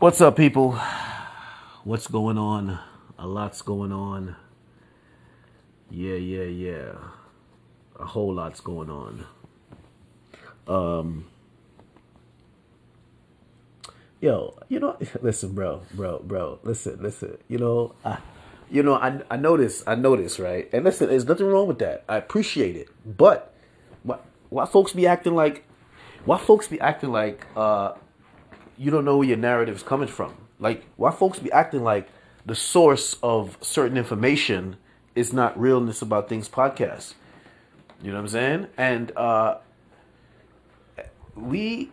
What's up, people? What's going on? A lot's going on. Yeah, yeah, yeah. A whole lot's going on. Um, yo, you know, listen, bro, bro, bro. Listen, listen. You know, I, you know, I, I notice, I notice, right? And listen, there's nothing wrong with that. I appreciate it, but why, why folks be acting like, why folks be acting like, uh, you don't know where your narrative is coming from. Like, why folks be acting like the source of certain information is not realness about things podcast. You know what I'm saying? And uh, we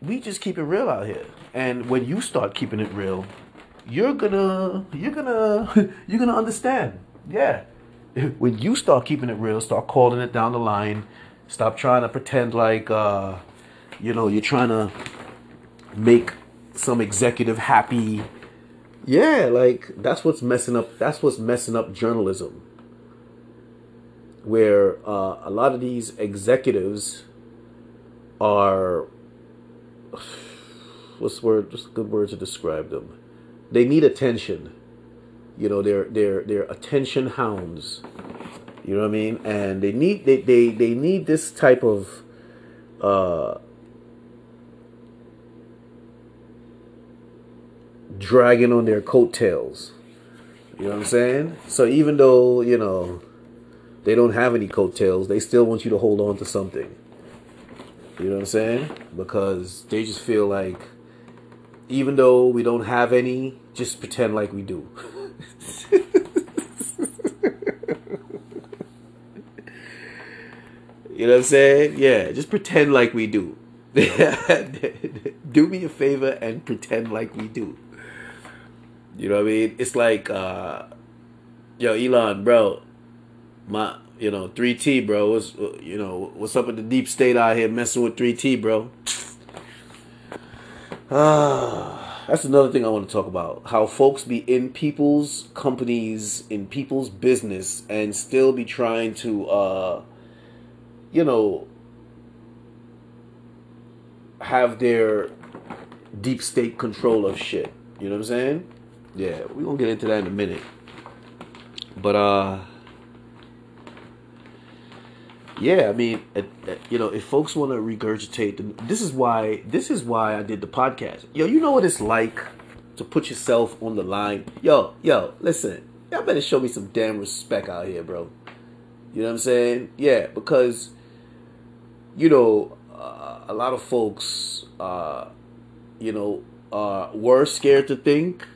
we just keep it real out here. And when you start keeping it real, you're gonna you're gonna you're gonna understand. Yeah. When you start keeping it real, start calling it down the line. Stop trying to pretend like uh, you know you're trying to make some executive happy. Yeah, like that's what's messing up. That's what's messing up journalism. Where uh, a lot of these executives are what's the word? Just good word to describe them. They need attention. You know, they're they're they're attention hounds. You know what I mean? And they need they they, they need this type of uh dragging on their coattails. You know what I'm saying? So even though, you know, they don't have any coattails, they still want you to hold on to something. You know what I'm saying? Because they just feel like even though we don't have any, just pretend like we do. you know what I'm saying? Yeah, just pretend like we do. do me a favor and pretend like we do. You know what I mean? It's like, uh, yo, Elon, bro, my, you know, 3T, bro. What's, you know, what's up with the deep state out here messing with 3T, bro? Ah, that's another thing I want to talk about. How folks be in people's companies, in people's business, and still be trying to, uh, you know, have their deep state control of shit. You know what I'm saying? Yeah, we're gonna get into that in a minute. But uh yeah, I mean, you know, if folks want to regurgitate, this is why this is why I did the podcast. Yo, you know what it's like to put yourself on the line. Yo, yo, listen, y'all better show me some damn respect out here, bro. You know what I'm saying? Yeah, because you know, uh, a lot of folks, uh, you know, uh, were scared to think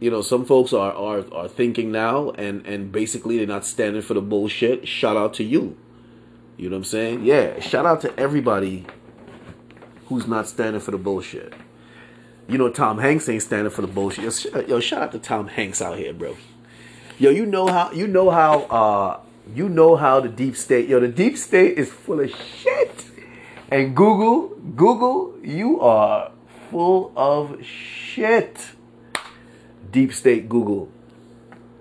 you know, some folks are, are, are thinking now and, and basically they're not standing for the bullshit. Shout out to you. You know what I'm saying? Yeah, shout out to everybody who's not standing for the bullshit. You know, Tom Hanks ain't standing for the bullshit. Yo, yo shout out to Tom Hanks out here, bro. Yo, you know how you know how uh you know how the deep state, yo, the deep state is full of shit. And Google, Google, you are full of shit deep state Google.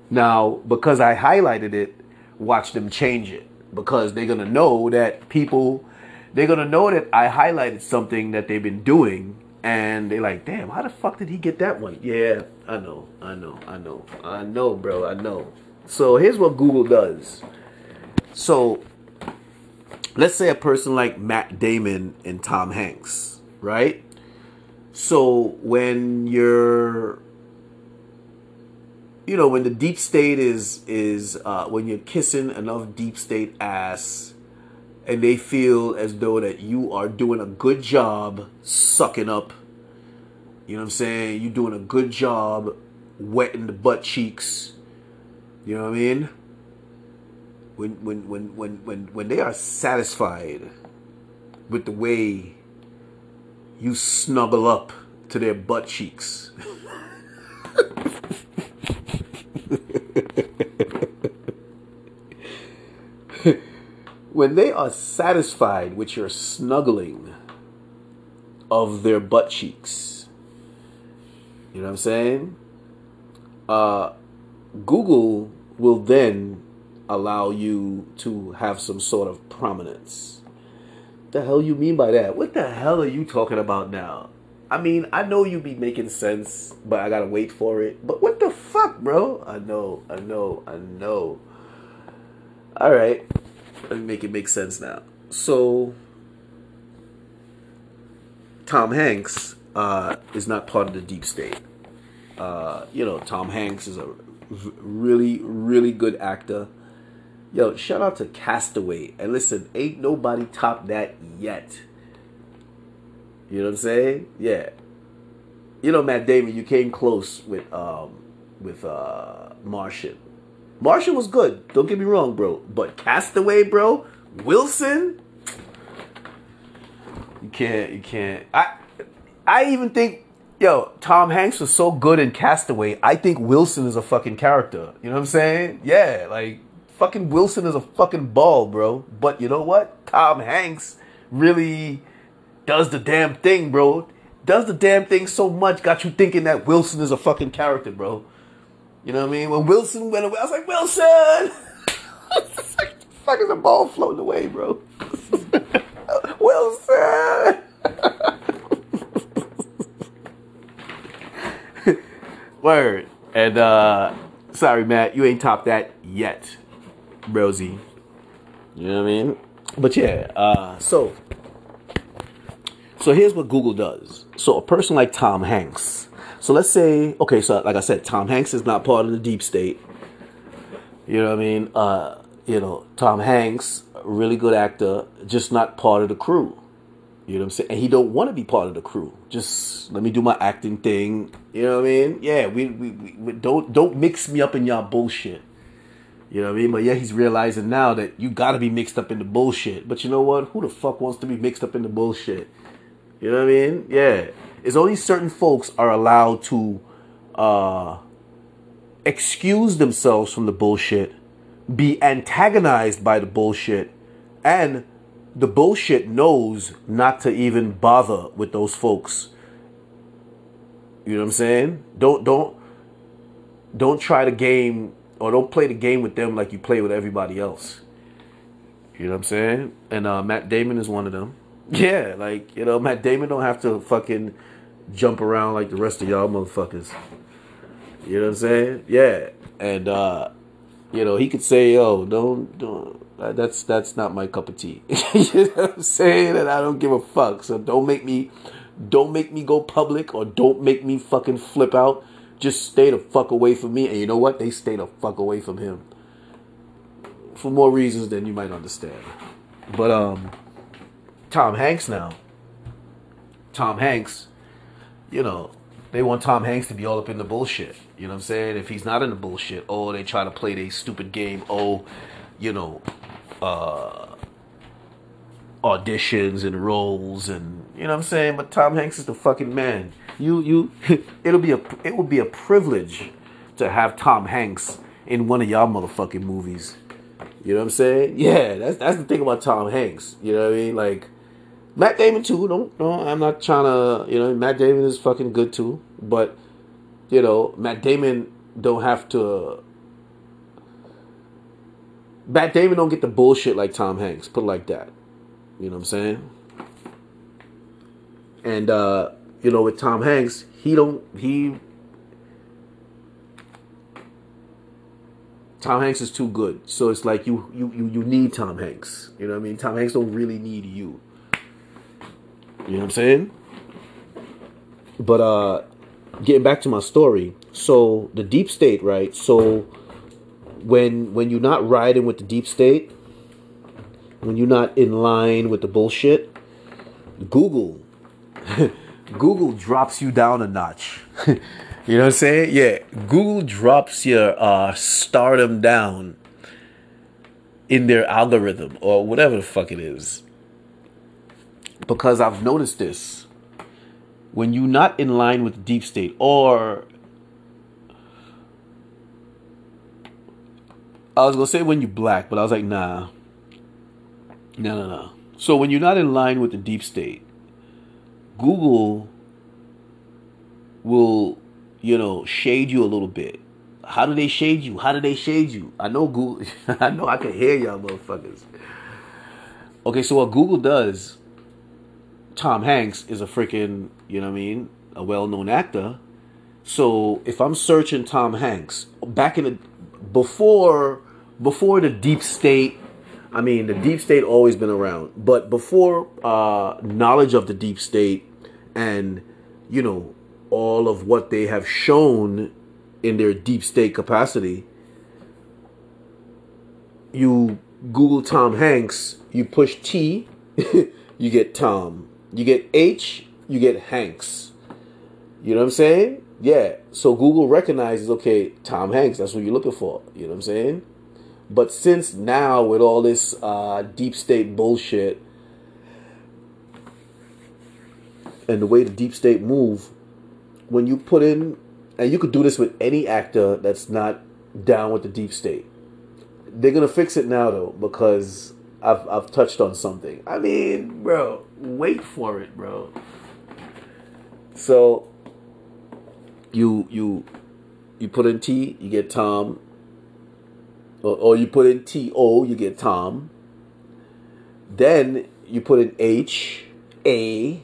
Now, because I highlighted it, watch them change it because they're going to know that people, they're going to know that I highlighted something that they've been doing and they're like, damn, how the fuck did he get that one? Yeah, I know, I know, I know, I know, bro, I know. So here's what Google does. So let's say a person like Matt Damon and Tom Hanks, right? So when you're you know when the deep state is is uh, when you're kissing enough deep state ass and they feel as though that you are doing a good job sucking up you know what i'm saying? You're doing a good job wetting the butt cheeks. You know what i mean? When when when when when, when they are satisfied with the way you snuggle up to their butt cheeks when they are satisfied with your snuggling of their butt cheeks, you know what I'm saying? Uh, Google will then allow you to have some sort of prominence. The hell you mean by that? What the hell are you talking about now? I mean, I know you be making sense, but I gotta wait for it. But what the fuck, bro? I know, I know, I know. All right, let me make it make sense now. So, Tom Hanks uh, is not part of the deep state. Uh, you know, Tom Hanks is a really, really good actor. Yo, shout out to Castaway. And listen, ain't nobody top that yet. You know what I'm saying? Yeah. You know, Matt Damon, you came close with um with uh Martian. Martian was good. Don't get me wrong, bro. But Castaway, bro, Wilson, you can't, you can't. I, I even think, yo, Tom Hanks was so good in Castaway. I think Wilson is a fucking character. You know what I'm saying? Yeah, like fucking Wilson is a fucking ball, bro. But you know what? Tom Hanks really does the damn thing, bro. Does the damn thing so much, got you thinking that Wilson is a fucking character, bro. You know what I mean? When Wilson went away, I was like, Wilson! What the fuck is a ball floating away, bro? Wilson! Word. And uh sorry, Matt, you ain't top that yet, Rosie. You know what I mean? But yeah, uh so so here's what Google does. So a person like Tom Hanks. So let's say, okay, so like I said, Tom Hanks is not part of the deep state. You know what I mean? Uh, you know, Tom Hanks, really good actor, just not part of the crew. You know what I'm saying? And he don't want to be part of the crew. Just let me do my acting thing. You know what I mean? Yeah, we, we, we don't don't mix me up in y'all bullshit. You know what I mean? But yeah, he's realizing now that you gotta be mixed up in the bullshit. But you know what? Who the fuck wants to be mixed up in the bullshit? You know what I mean? Yeah. It's only certain folks are allowed to uh excuse themselves from the bullshit, be antagonized by the bullshit, and the bullshit knows not to even bother with those folks. You know what I'm saying? Don't don't don't try the game or don't play the game with them like you play with everybody else. You know what I'm saying? And uh, Matt Damon is one of them. Yeah, like you know, Matt Damon don't have to fucking jump around like the rest of y'all motherfuckers. You know what I'm saying? Yeah, and uh, you know he could say, "Yo, don't don't." That's that's not my cup of tea. you know what I'm saying? And I don't give a fuck. So don't make me, don't make me go public or don't make me fucking flip out. Just stay the fuck away from me. And you know what? They stay the fuck away from him for more reasons than you might understand. But um, Tom Hanks now. Tom Hanks, you know, they want Tom Hanks to be all up in the bullshit. You know what I'm saying? If he's not in the bullshit, oh, they try to play their stupid game. Oh, you know, uh, auditions and roles and you know what I'm saying. But Tom Hanks is the fucking man. You you, it'll be a it would be a privilege to have Tom Hanks in one of y'all motherfucking movies. You know what I'm saying? Yeah, that's that's the thing about Tom Hanks. You know what I mean? Like Matt Damon too. Don't no, I'm not trying to. You know, Matt Damon is fucking good too. But you know, Matt Damon don't have to. Matt Damon don't get the bullshit like Tom Hanks. Put it like that. You know what I'm saying? And uh, you know, with Tom Hanks, he don't he Tom Hanks is too good. So it's like you you you, you need Tom Hanks. You know what I mean? Tom Hanks don't really need you. You know what I'm saying? But uh getting back to my story. So the deep state, right? So when when you're not riding with the deep state, when you're not in line with the bullshit, Google Google drops you down a notch. you know what I'm saying? Yeah, Google drops your uh, stardom down in their algorithm or whatever the fuck it is. Because I've noticed this. When you're not in line with the deep state or I was gonna say when you're black, but I was like, nah. No, no, no. So when you're not in line with the deep state, Google will, you know, shade you a little bit. How do they shade you? How do they shade you? I know Google. I know I can hear y'all motherfuckers. Okay, so what Google does, Tom Hanks is a freaking, you know what I mean, a well-known actor. So if I'm searching Tom Hanks back in the before before the deep state, I mean the deep state always been around, but before uh, knowledge of the deep state and you know all of what they have shown in their deep state capacity, you Google Tom Hanks, you push T, you get Tom. You get H, you get Hanks. You know what I'm saying? Yeah. So Google recognizes, okay, Tom Hanks, that's what you're looking for. You know what I'm saying? But since now, with all this uh, deep state bullshit and the way the deep state move, when you put in, and you could do this with any actor that's not down with the deep state. They're gonna fix it now though because I've I've touched on something. I mean, bro, wait for it, bro. So you you you put in T, you get Tom. Or, or you put in T O, you get Tom. Then you put in H A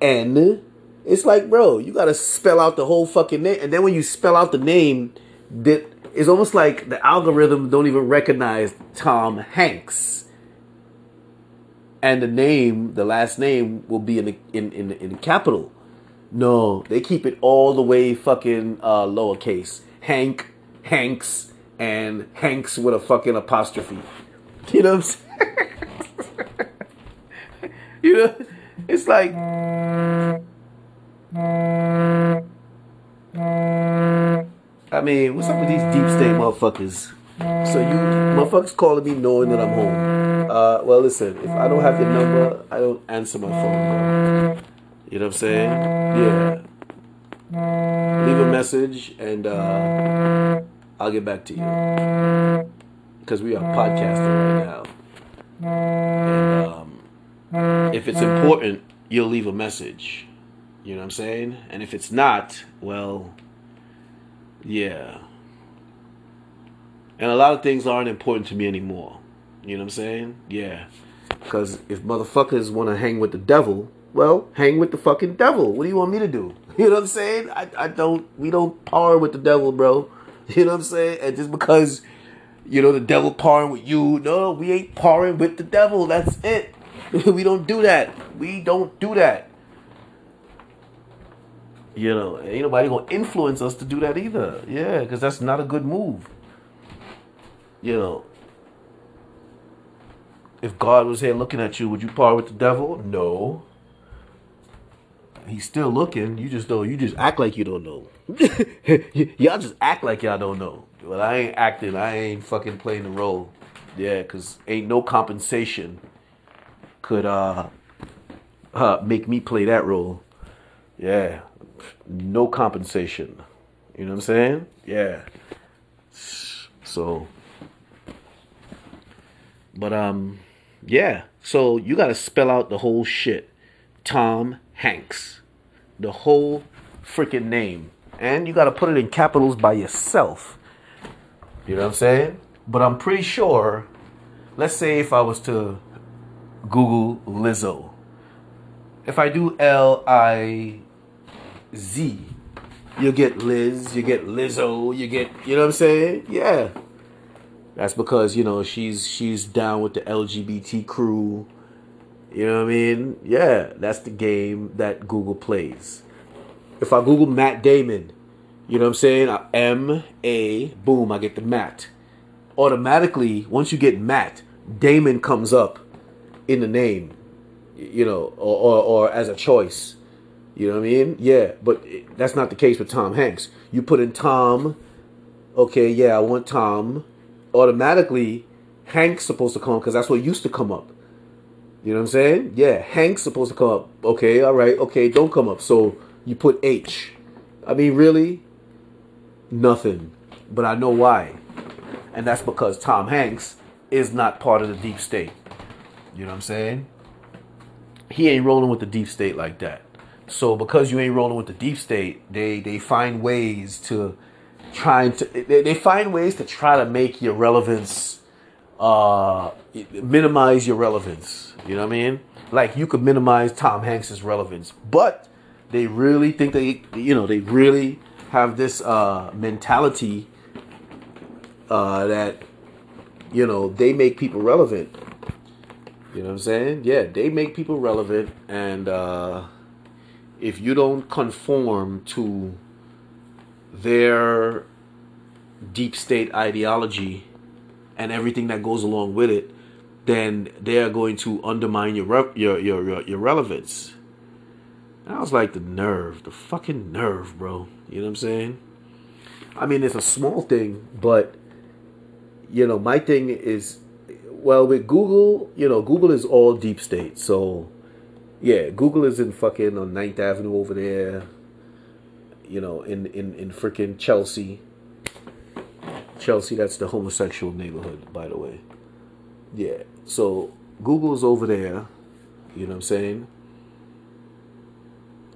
N. It's like, bro, you gotta spell out the whole fucking name, and then when you spell out the name, that it's almost like the algorithm don't even recognize Tom Hanks. And the name, the last name, will be in the, in in in capital. No, they keep it all the way fucking uh, lowercase. Hank, Hanks, and Hanks with a fucking apostrophe. You know what I'm saying? you know, it's like. I mean, what's up with these deep state motherfuckers? So you motherfuckers calling me knowing that I'm home. Uh, well, listen, if I don't have your number, I don't answer my phone. Bro. You know what I'm saying? Yeah. Leave a message and uh, I'll get back to you. Because we are podcasting right now. And um, if it's important, you'll leave a message. You know what I'm saying? And if it's not, well, yeah. And a lot of things aren't important to me anymore. You know what I'm saying? Yeah. Because if motherfuckers want to hang with the devil, well, hang with the fucking devil. What do you want me to do? You know what I'm saying? I, I don't, we don't par with the devil, bro. You know what I'm saying? And just because, you know, the devil parring with you, no, we ain't parring with the devil. That's it. we don't do that. We don't do that. You know, ain't nobody gonna influence us to do that either. Yeah, because that's not a good move. You know, if God was here looking at you, would you part with the devil? No. He's still looking. You just don't. You just act like you don't know. y'all just act like y'all don't know. But I ain't acting. I ain't fucking playing the role. Yeah, cause ain't no compensation could uh, uh make me play that role. Yeah, no compensation. You know what I'm saying? Yeah. So, but um, yeah. So you got to spell out the whole shit. Tom Hanks, the whole freaking name, and you got to put it in capitals by yourself. You know what I'm saying? But I'm pretty sure. Let's say if I was to Google Lizzo, if I do L I Z. You get Liz, you get Lizzo, you get you know what I'm saying? Yeah. That's because, you know, she's she's down with the LGBT crew. You know what I mean? Yeah, that's the game that Google plays. If I Google Matt Damon, you know what I'm saying? M A boom, I get the Matt. Automatically, once you get Matt, Damon comes up in the name, you know, or, or, or as a choice. You know what I mean? Yeah, but that's not the case with Tom Hanks. You put in Tom, okay, yeah, I want Tom. Automatically, Hank's supposed to come because that's what used to come up. You know what I'm saying? Yeah, Hank's supposed to come up. Okay, all right, okay, don't come up. So you put H. I mean, really? Nothing. But I know why. And that's because Tom Hanks is not part of the deep state. You know what I'm saying? He ain't rolling with the deep state like that. So because you ain't rolling with the deep state, they they find ways to trying to they, they find ways to try to make your relevance uh, minimize your relevance. You know what I mean? Like you could minimize Tom Hanks's relevance, but they really think they, you know, they really have this uh, mentality uh, that, you know, they make people relevant. You know what I'm saying? Yeah, they make people relevant, and uh, if you don't conform to their deep state ideology and everything that goes along with it, then they are going to undermine your your, your your your relevance. And I was like, the nerve, the fucking nerve, bro. You know what I'm saying? I mean, it's a small thing, but you know, my thing is, well, with Google, you know, Google is all deep state. So, yeah, Google is in fucking on 9th Avenue over there. You know, in in in freaking Chelsea. Chelsea, that's the homosexual neighborhood, by the way. Yeah. So Google's over there, you know what I'm saying?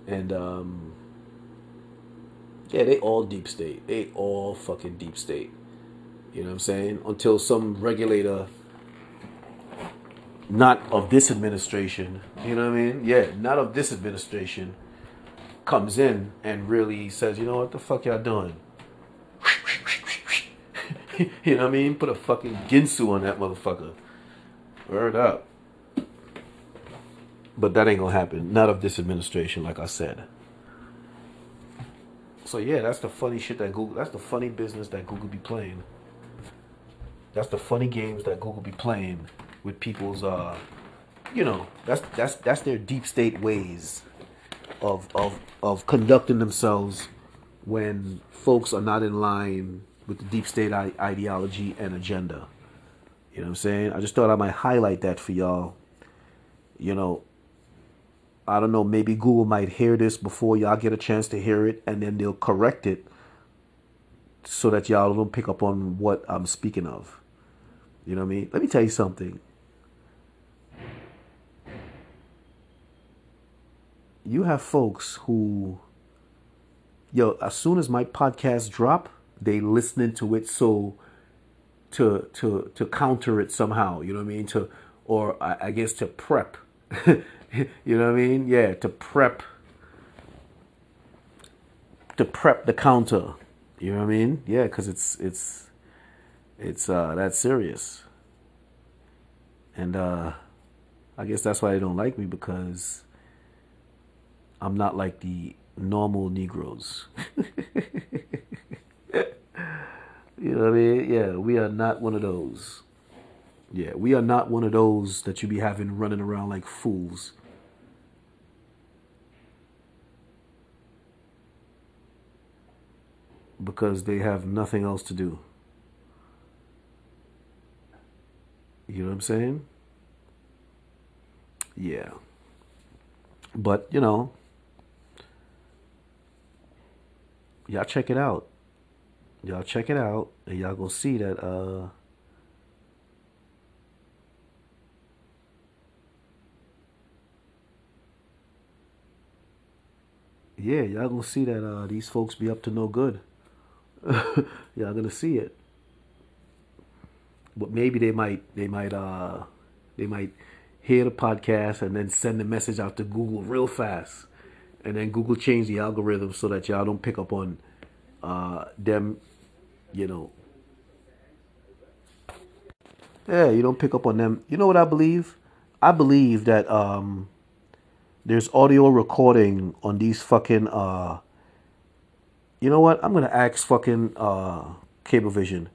And um yeah, they all deep state. They all fucking deep state. You know what I'm saying? Until some regulator not of this administration, you know what I mean? Yeah, not of this administration comes in and really says, you know what the fuck y'all doing? you know what I mean? Put a fucking Ginsu on that motherfucker. Word up. But that ain't gonna happen. Not of this administration, like I said. So yeah, that's the funny shit that Google. That's the funny business that Google be playing. That's the funny games that Google be playing with people's. uh You know, that's that's that's their deep state ways of of of conducting themselves when folks are not in line with the deep state ideology and agenda. You know what I'm saying? I just thought I might highlight that for y'all. You know, I don't know, maybe Google might hear this before y'all get a chance to hear it and then they'll correct it so that y'all don't pick up on what I'm speaking of. You know what I mean? Let me tell you something. You have folks who yo, as soon as my podcast drop, they listening to it so to to to counter it somehow you know what i mean? To or i, I guess to prep. You know what i mean? Yeah to prep. To prep the counter. You know what i mean? Yeah because it's it's it's uh that's serious. And uh i guess that's why they don't like me because i'm not like the normal negroes You know what I mean? Yeah, we are not one of those. Yeah, we are not one of those that you be having running around like fools. Because they have nothing else to do. You know what I'm saying? Yeah. But, you know, y'all check it out. Y'all check it out and y'all gonna see that uh yeah y'all gonna see that uh these folks be up to no good. Y'all gonna see it. But maybe they might they might uh they might hear the podcast and then send the message out to google real fast and then google change the algorithm so that y'all don't pick up on uh them you know. Yeah, you don't pick up on them. You know what I believe? I believe that um there's audio recording on these fucking uh you know what? I'm gonna ask fucking uh Cablevision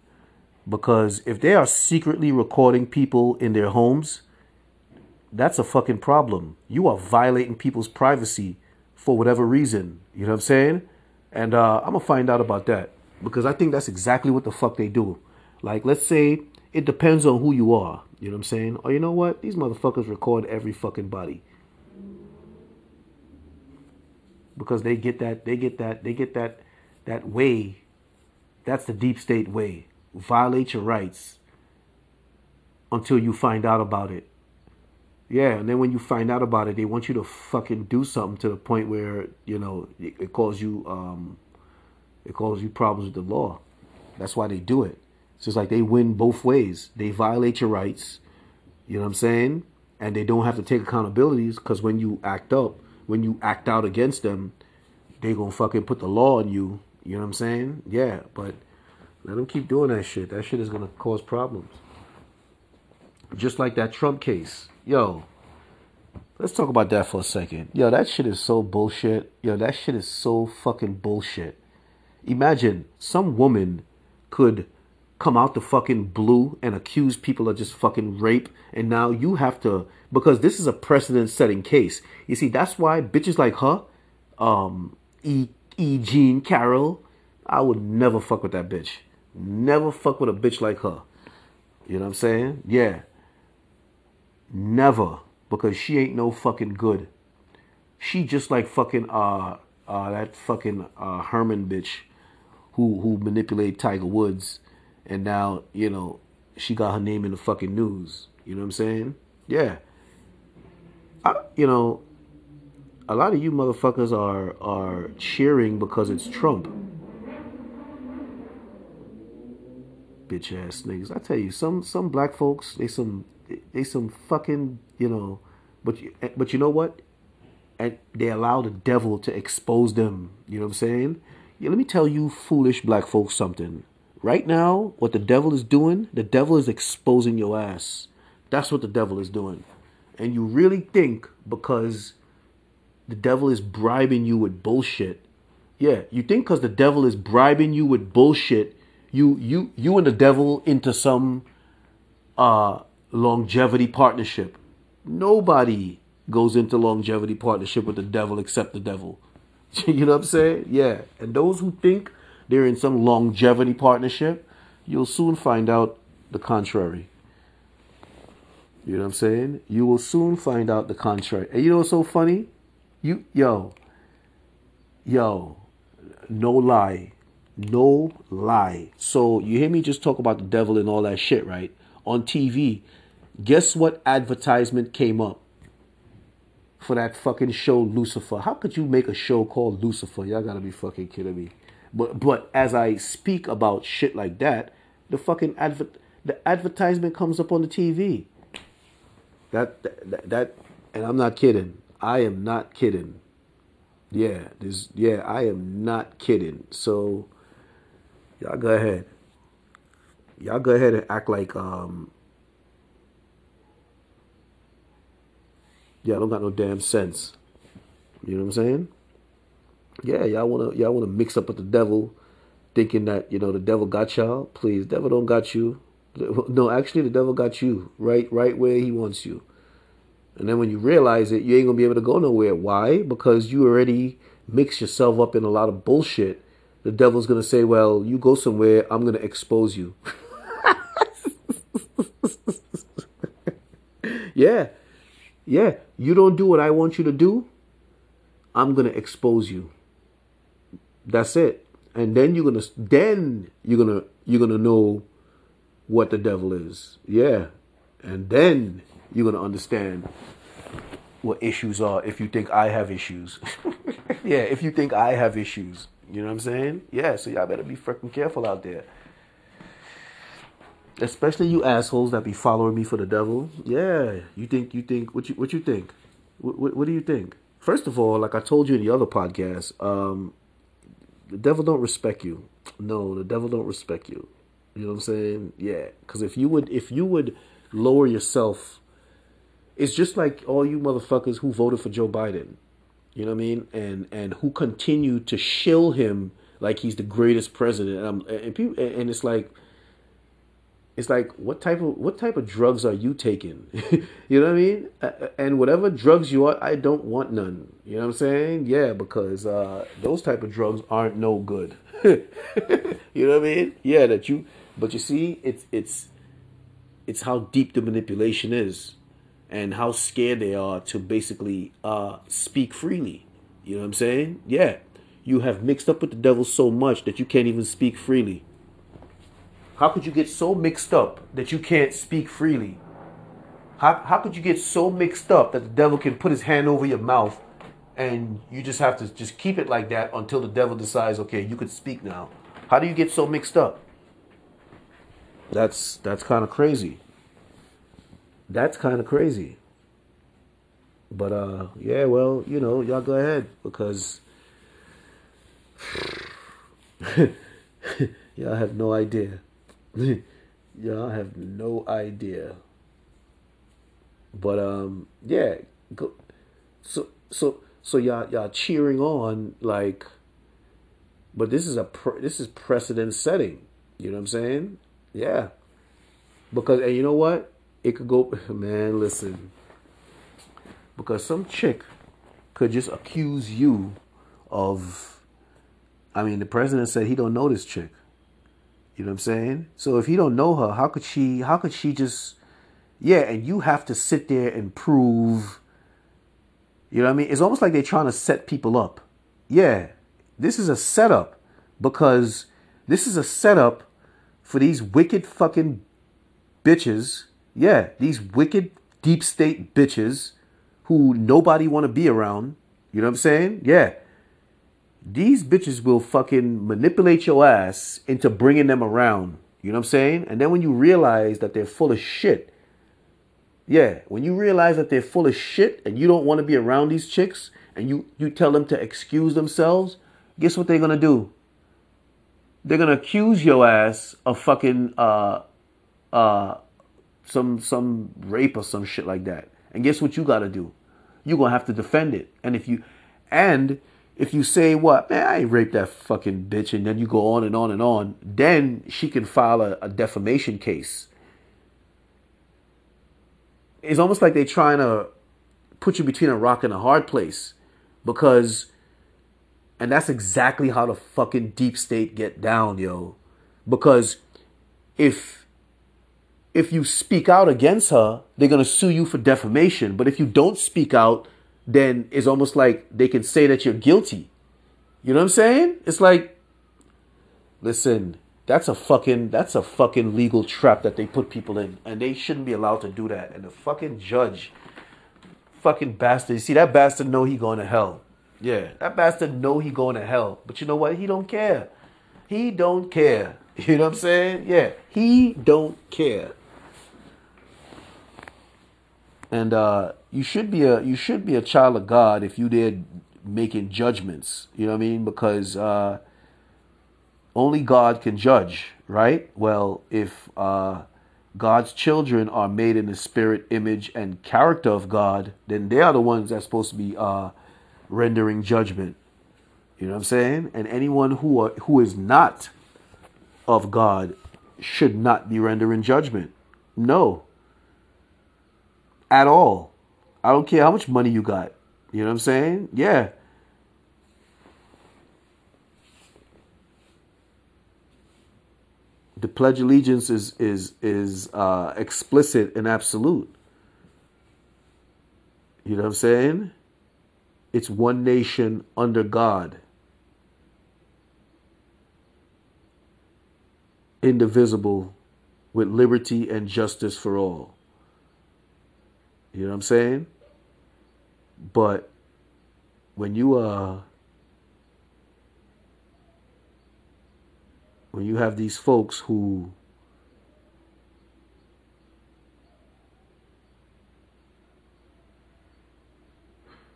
because if they are secretly recording people in their homes, that's a fucking problem. You are violating people's privacy for whatever reason. You know what I'm saying? And uh, I'm gonna find out about that because I think that's exactly what the fuck they do. Like, let's say it depends on who you are. You know what I'm saying? Or you know what? These motherfuckers record every fucking body. Because they get that, they get that, they get that, that way. That's the deep state way. Violate your rights until you find out about it. Yeah, and then when you find out about it, they want you to fucking do something to the point where you know it, it calls you um, it causes you problems with the law. That's why they do it. It's like they win both ways. They violate your rights, you know what I'm saying? And they don't have to take accountabilities because when you act up, when you act out against them, they gonna fucking put the law on you. You know what I'm saying? Yeah, but let them keep doing that shit. That shit is gonna cause problems. Just like that Trump case. Yo, let's talk about that for a second. Yo, that shit is so bullshit. Yo, that shit is so fucking bullshit. Imagine some woman could come out the fucking blue and accuse people of just fucking rape and now you have to because this is a precedent setting case you see that's why bitches like her um e e jean carroll i would never fuck with that bitch never fuck with a bitch like her you know what i'm saying yeah never because she ain't no fucking good she just like fucking uh uh that fucking uh herman bitch who who manipulate tiger woods and now you know she got her name in the fucking news. You know what I'm saying? Yeah. I, you know, a lot of you motherfuckers are are cheering because it's Trump. Bitch ass niggas. I tell you, some some black folks, they some they some fucking, you know, but you, but you know what? And they allow the devil to expose them. You know what I'm saying? Yeah, let me tell you foolish black folks something. Right now, what the devil is doing, the devil is exposing your ass. That's what the devil is doing. And you really think because the devil is bribing you with bullshit. Yeah, you think because the devil is bribing you with bullshit, you you you and the devil into some uh longevity partnership. Nobody goes into longevity partnership with the devil except the devil. you know what I'm saying? Yeah. And those who think they're in some longevity partnership, you'll soon find out the contrary. You know what I'm saying? You will soon find out the contrary. And you know what's so funny? You yo, yo, no lie. No lie. So you hear me just talk about the devil and all that shit, right? On TV. Guess what advertisement came up for that fucking show Lucifer? How could you make a show called Lucifer? Y'all gotta be fucking kidding me. But but as I speak about shit like that, the fucking adver- the advertisement comes up on the TV. That, that that and I'm not kidding. I am not kidding. Yeah, this yeah, I am not kidding. So y'all go ahead. Y'all go ahead and act like um y'all don't got no damn sense. You know what I'm saying? yeah, y'all wanna y'all wanna mix up with the devil, thinking that you know the devil got y'all. Please, devil don't got you. No, actually, the devil got you right right where he wants you. And then when you realize it, you ain't gonna be able to go nowhere. Why? Because you already mix yourself up in a lot of bullshit. The devil's gonna say, "Well, you go somewhere. I'm gonna expose you." yeah, yeah. You don't do what I want you to do. I'm gonna expose you. That's it. And then you're gonna then you're gonna you're gonna know what the devil is. Yeah. And then you're gonna understand what issues are if you think I have issues. yeah, if you think I have issues. You know what I'm saying? Yeah, so y'all better be freaking careful out there. Especially you assholes that be following me for the devil. Yeah, you think you think what you what you think? What, what, what do you think? First of all, like I told you in the other podcast, um, the devil don't respect you. No, the devil don't respect you. You know what I'm saying? Yeah, because if you would, if you would lower yourself, it's just like all you motherfuckers who voted for Joe Biden. You know what I mean? And and who continue to shill him like he's the greatest president. And, and people, and it's like, it's like what type of what type of drugs are you taking? You know what i mean? And whatever drugs you are i don't want none. You know what i'm saying? Yeah because uh, those type of drugs aren't no good. You know what i mean? Yeah that you but you see it's it's it's how deep the manipulation is and how scared they are to basically uh, speak freely. You know what i'm saying? Yeah. You have mixed up with the devil so much that you can't even speak freely how could you get so mixed up that you can't speak freely? How, how could you get so mixed up that the devil can put his hand over your mouth and you just have to just keep it like that until the devil decides, okay, you could speak now? How do you get so mixed up? That's that's kind of crazy. That's kind of crazy. But uh, yeah, well, you know, y'all go ahead because y'all have no idea. y'all have no idea. But um, yeah, go. So so so y'all y'all cheering on like. But this is a pre- this is precedent setting. You know what I'm saying? Yeah. Because and you know what? It could go. Man, listen. Because some chick could just accuse you of. I mean, the president said he don't know this chick. You know what I'm saying? So if he don't know her, how could she? How could she just? Yeah, and you have to sit there and prove. You know what I mean? It's almost like they're trying to set people up. Yeah, this is a setup because this is a setup for these wicked fucking bitches. Yeah, these wicked deep state bitches who nobody want to be around. You know what I'm saying? Yeah. These bitches will fucking manipulate your ass into bringing them around. You know what I'm saying? And then when you realize that they're full of shit, yeah, when you realize that they're full of shit and you don't want to be around these chicks and you, you tell them to excuse themselves, guess what they're going to do? They're going to accuse your ass of fucking uh, uh, some some rape or some shit like that. And guess what you got to do? You're going to have to defend it. And if you and if you say what, man, I ain't raped that fucking bitch and then you go on and on and on, then she can file a, a defamation case. It's almost like they're trying to put you between a rock and a hard place because and that's exactly how the fucking deep state get down yo. Because if if you speak out against her they're to sue you for defamation. But if you don't speak out then it's almost like they can say that you're guilty you know what i'm saying it's like listen that's a fucking that's a fucking legal trap that they put people in, and they shouldn't be allowed to do that. And the fucking judge, fucking bastard. You see that bastard know he going to hell. Yeah, that bastard know he going to hell. But you know what? He don't care. He don't care. You know what I'm saying? Yeah, he don't care. And uh, you should be a you should be a child of God if you did making judgments. You know what I mean? Because uh, only God can judge, right? Well, if uh, God's children are made in the spirit, image, and character of God, then they are the ones that's supposed to be uh, rendering judgment. You know what I'm saying? And anyone who are, who is not of God should not be rendering judgment. No. At all. I don't care how much money you got. You know what I'm saying? Yeah. the Pledge of Allegiance is is is uh, explicit and absolute. You know what I'm saying? It's one nation under God, indivisible, with liberty and justice for all. You know what I'm saying? But when you uh when you have these folks who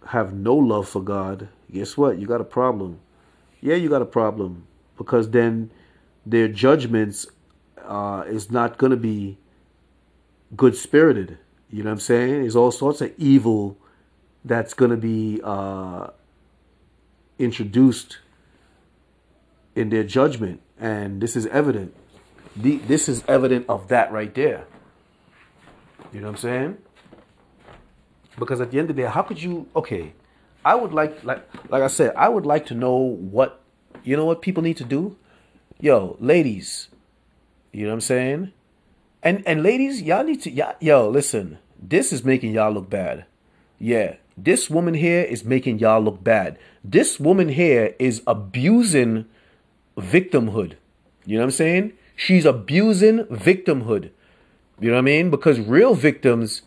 have no love for God, guess what? You got a problem. Yeah, you got a problem because then their judgments uh, is not going to be good spirited. You know what I'm saying? There's all sorts of evil that's going to be uh, introduced in their judgment and this is evident. The, this is evident of that right there. You know what I'm saying? Because at the end of the day, how could you? Okay, I would like, like, like I said, I would like to know what, you know, what people need to do. Yo, ladies, you know what I'm saying? And and ladies, y'all need to, y'all, yo, listen. This is making y'all look bad. Yeah, this woman here is making y'all look bad. This woman here is abusing victimhood. You know what I'm saying? She's abusing victimhood. You know what I mean? Because real victims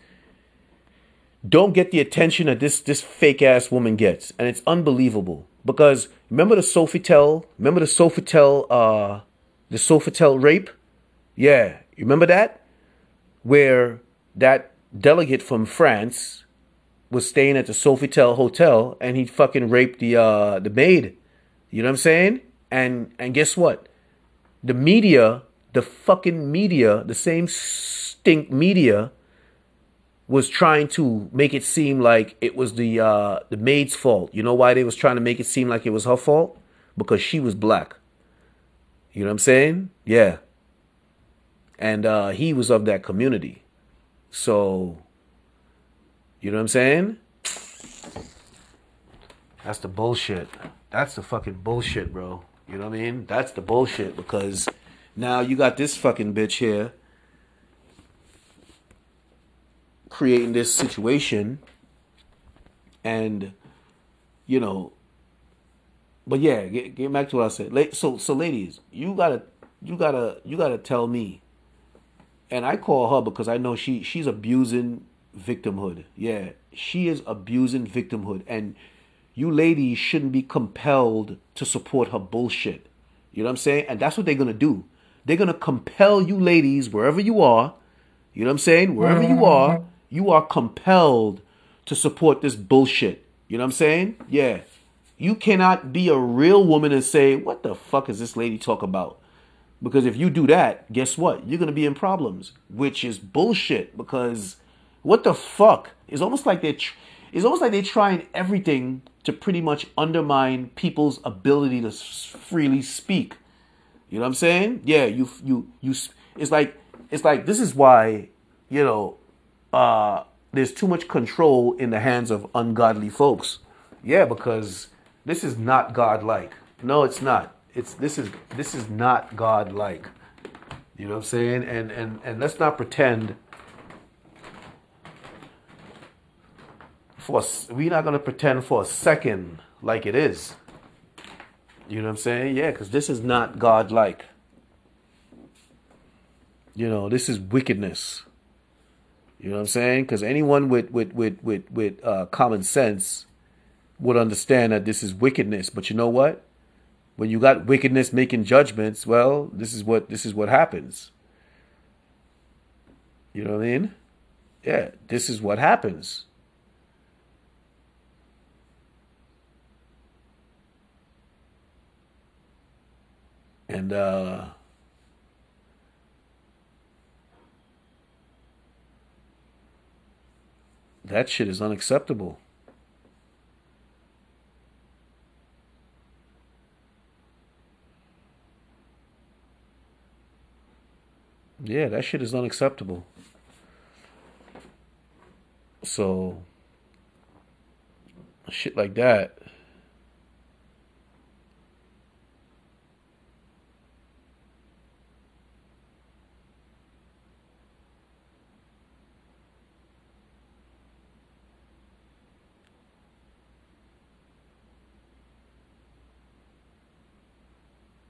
don't get the attention that this this fake ass woman gets, and it's unbelievable. Because remember the Sofitel, remember the Sofitel, uh, the Sofitel rape? Yeah, You remember that? Where that delegate from France was staying at the Sofitel Hotel and he fucking raped the uh the maid. You know what I'm saying? And and guess what? The media, the fucking media, the same stink media was trying to make it seem like it was the uh the maid's fault. You know why they was trying to make it seem like it was her fault? Because she was black. You know what I'm saying? Yeah. And uh he was of that community. So you know what I'm saying? That's the bullshit. That's the fucking bullshit, bro. You know what I mean? That's the bullshit because now you got this fucking bitch here creating this situation and you know but yeah get, get back to what i said so so ladies you gotta you gotta you gotta tell me and i call her because i know she she's abusing victimhood yeah she is abusing victimhood and you ladies shouldn't be compelled to support her bullshit you know what i'm saying and that's what they're gonna do they're gonna compel you ladies wherever you are you know what i'm saying wherever you mm-hmm. are you are compelled to support this bullshit. You know what I'm saying? Yeah. You cannot be a real woman and say, what the fuck is this lady talk about? Because if you do that, guess what? You're going to be in problems, which is bullshit because what the fuck? It's almost like they're, tr- it's almost like they're trying everything to pretty much undermine people's ability to freely speak. You know what I'm saying? Yeah, you, you, you, it's like, it's like, this is why, you know, uh, there's too much control in the hands of ungodly folks. Yeah, because this is not God-like. No, it's not. It's this is this is not God-like. You know what I'm saying? And and and let's not pretend. For we're not gonna pretend for a second like it is. You know what I'm saying? Yeah, because this is not God-like. You know, this is wickedness. You know what I'm saying? Because anyone with with with with with uh, common sense would understand that this is wickedness. But you know what? When you got wickedness making judgments, well, this is what this is what happens. You know what I mean? Yeah, this is what happens. And uh That shit is unacceptable. Yeah, that shit is unacceptable. So, shit like that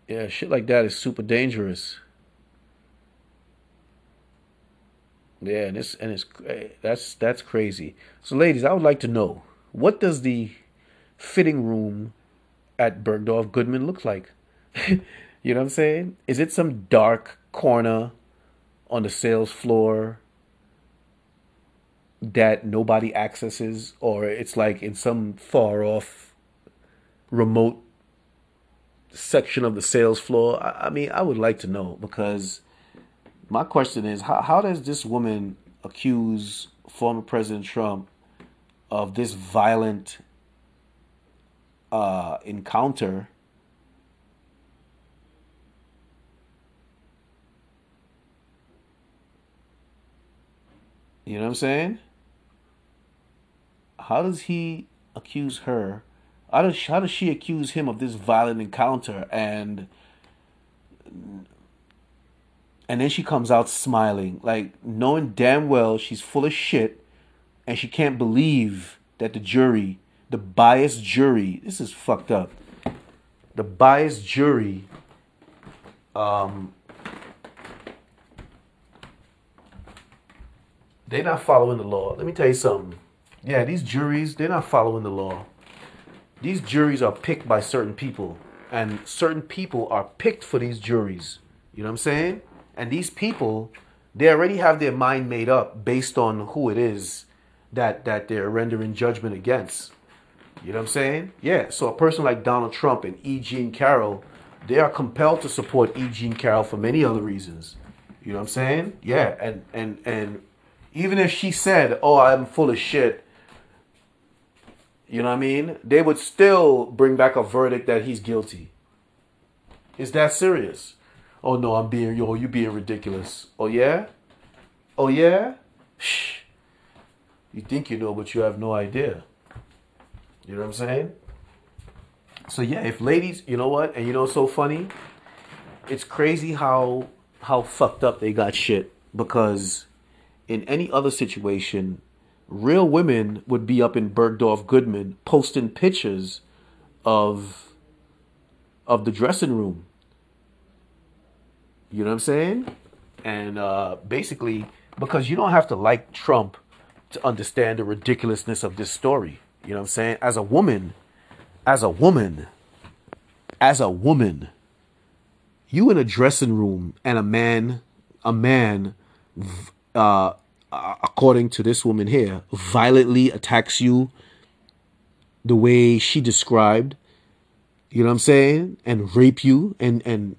Yeah, shit like that is super dangerous. Yeah, and it's and it's eh, that's that's crazy. So, ladies, I would like to know what does the fitting room at Bergdorf Goodman look like? you know what I'm saying? Is it some dark corner on the sales floor that nobody accesses, or it's like in some far off, remote section of the sales floor? I, I mean, I would like to know because my question is how, how does this woman accuse former President Trump of this violent uh, encounter? You know what I'm saying? How does he accuse her how does how does she accuse him of this violent encounter and and then she comes out smiling, like knowing damn well she's full of shit, and she can't believe that the jury, the biased jury, this is fucked up. The biased jury, um, they're not following the law. Let me tell you something. Yeah, these juries, they're not following the law these juries are picked by certain people, and certain people are picked for these juries. You know what I'm saying? And these people, they already have their mind made up based on who it is that that they're rendering judgment against. You know what I'm saying? Yeah. So a person like Donald Trump and E. Jean Carroll, they are compelled to support E. Jean Carroll for many other reasons. You know what I'm saying? Yeah. And and and even if she said, "Oh, I'm full of shit," you know what I mean? They would still bring back a verdict that he's guilty. Is that serious? Oh no, I'm being yo, you being ridiculous. Oh yeah? Oh yeah? Shh. You think you know, but you have no idea. You know what I'm saying? So yeah, if ladies, you know what, and you know what's so funny? It's crazy how how fucked up they got shit because in any other situation, real women would be up in Bergdorf Goodman posting pictures of of the dressing room. You know what I'm saying? And uh, basically, because you don't have to like Trump to understand the ridiculousness of this story. You know what I'm saying? As a woman, as a woman, as a woman, you in a dressing room and a man, a man, uh, according to this woman here, violently attacks you the way she described, you know what I'm saying? And rape you and, and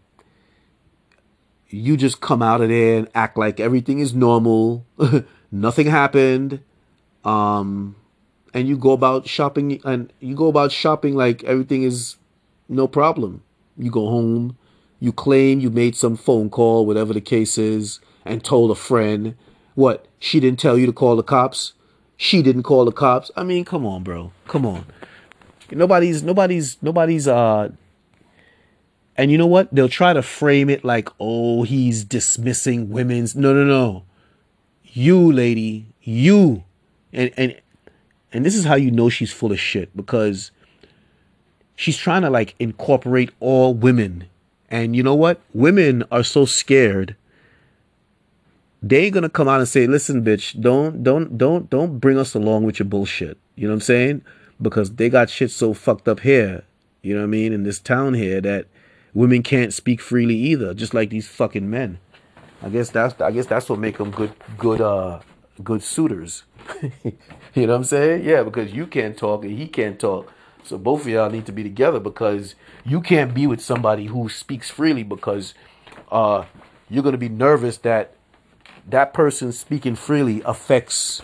you just come out of there and act like everything is normal. Nothing happened. Um, and you go about shopping and you go about shopping like everything is no problem. You go home, you claim you made some phone call, whatever the case is, and told a friend. What? She didn't tell you to call the cops? She didn't call the cops? I mean, come on, bro. Come on. Nobody's nobody's nobody's uh and you know what? They'll try to frame it like, "Oh, he's dismissing women's." No, no, no. You, lady, you. And and and this is how you know she's full of shit because she's trying to like incorporate all women. And you know what? Women are so scared. They ain't gonna come out and say, "Listen, bitch, don't, don't, don't, don't bring us along with your bullshit." You know what I'm saying? Because they got shit so fucked up here. You know what I mean? In this town here, that women can't speak freely either, just like these fucking men. I guess that's I guess that's what make them good, good, uh, good suitors. you know what I'm saying? Yeah, because you can't talk and he can't talk. So both of y'all need to be together because you can't be with somebody who speaks freely because uh, you're gonna be nervous that that person speaking freely affects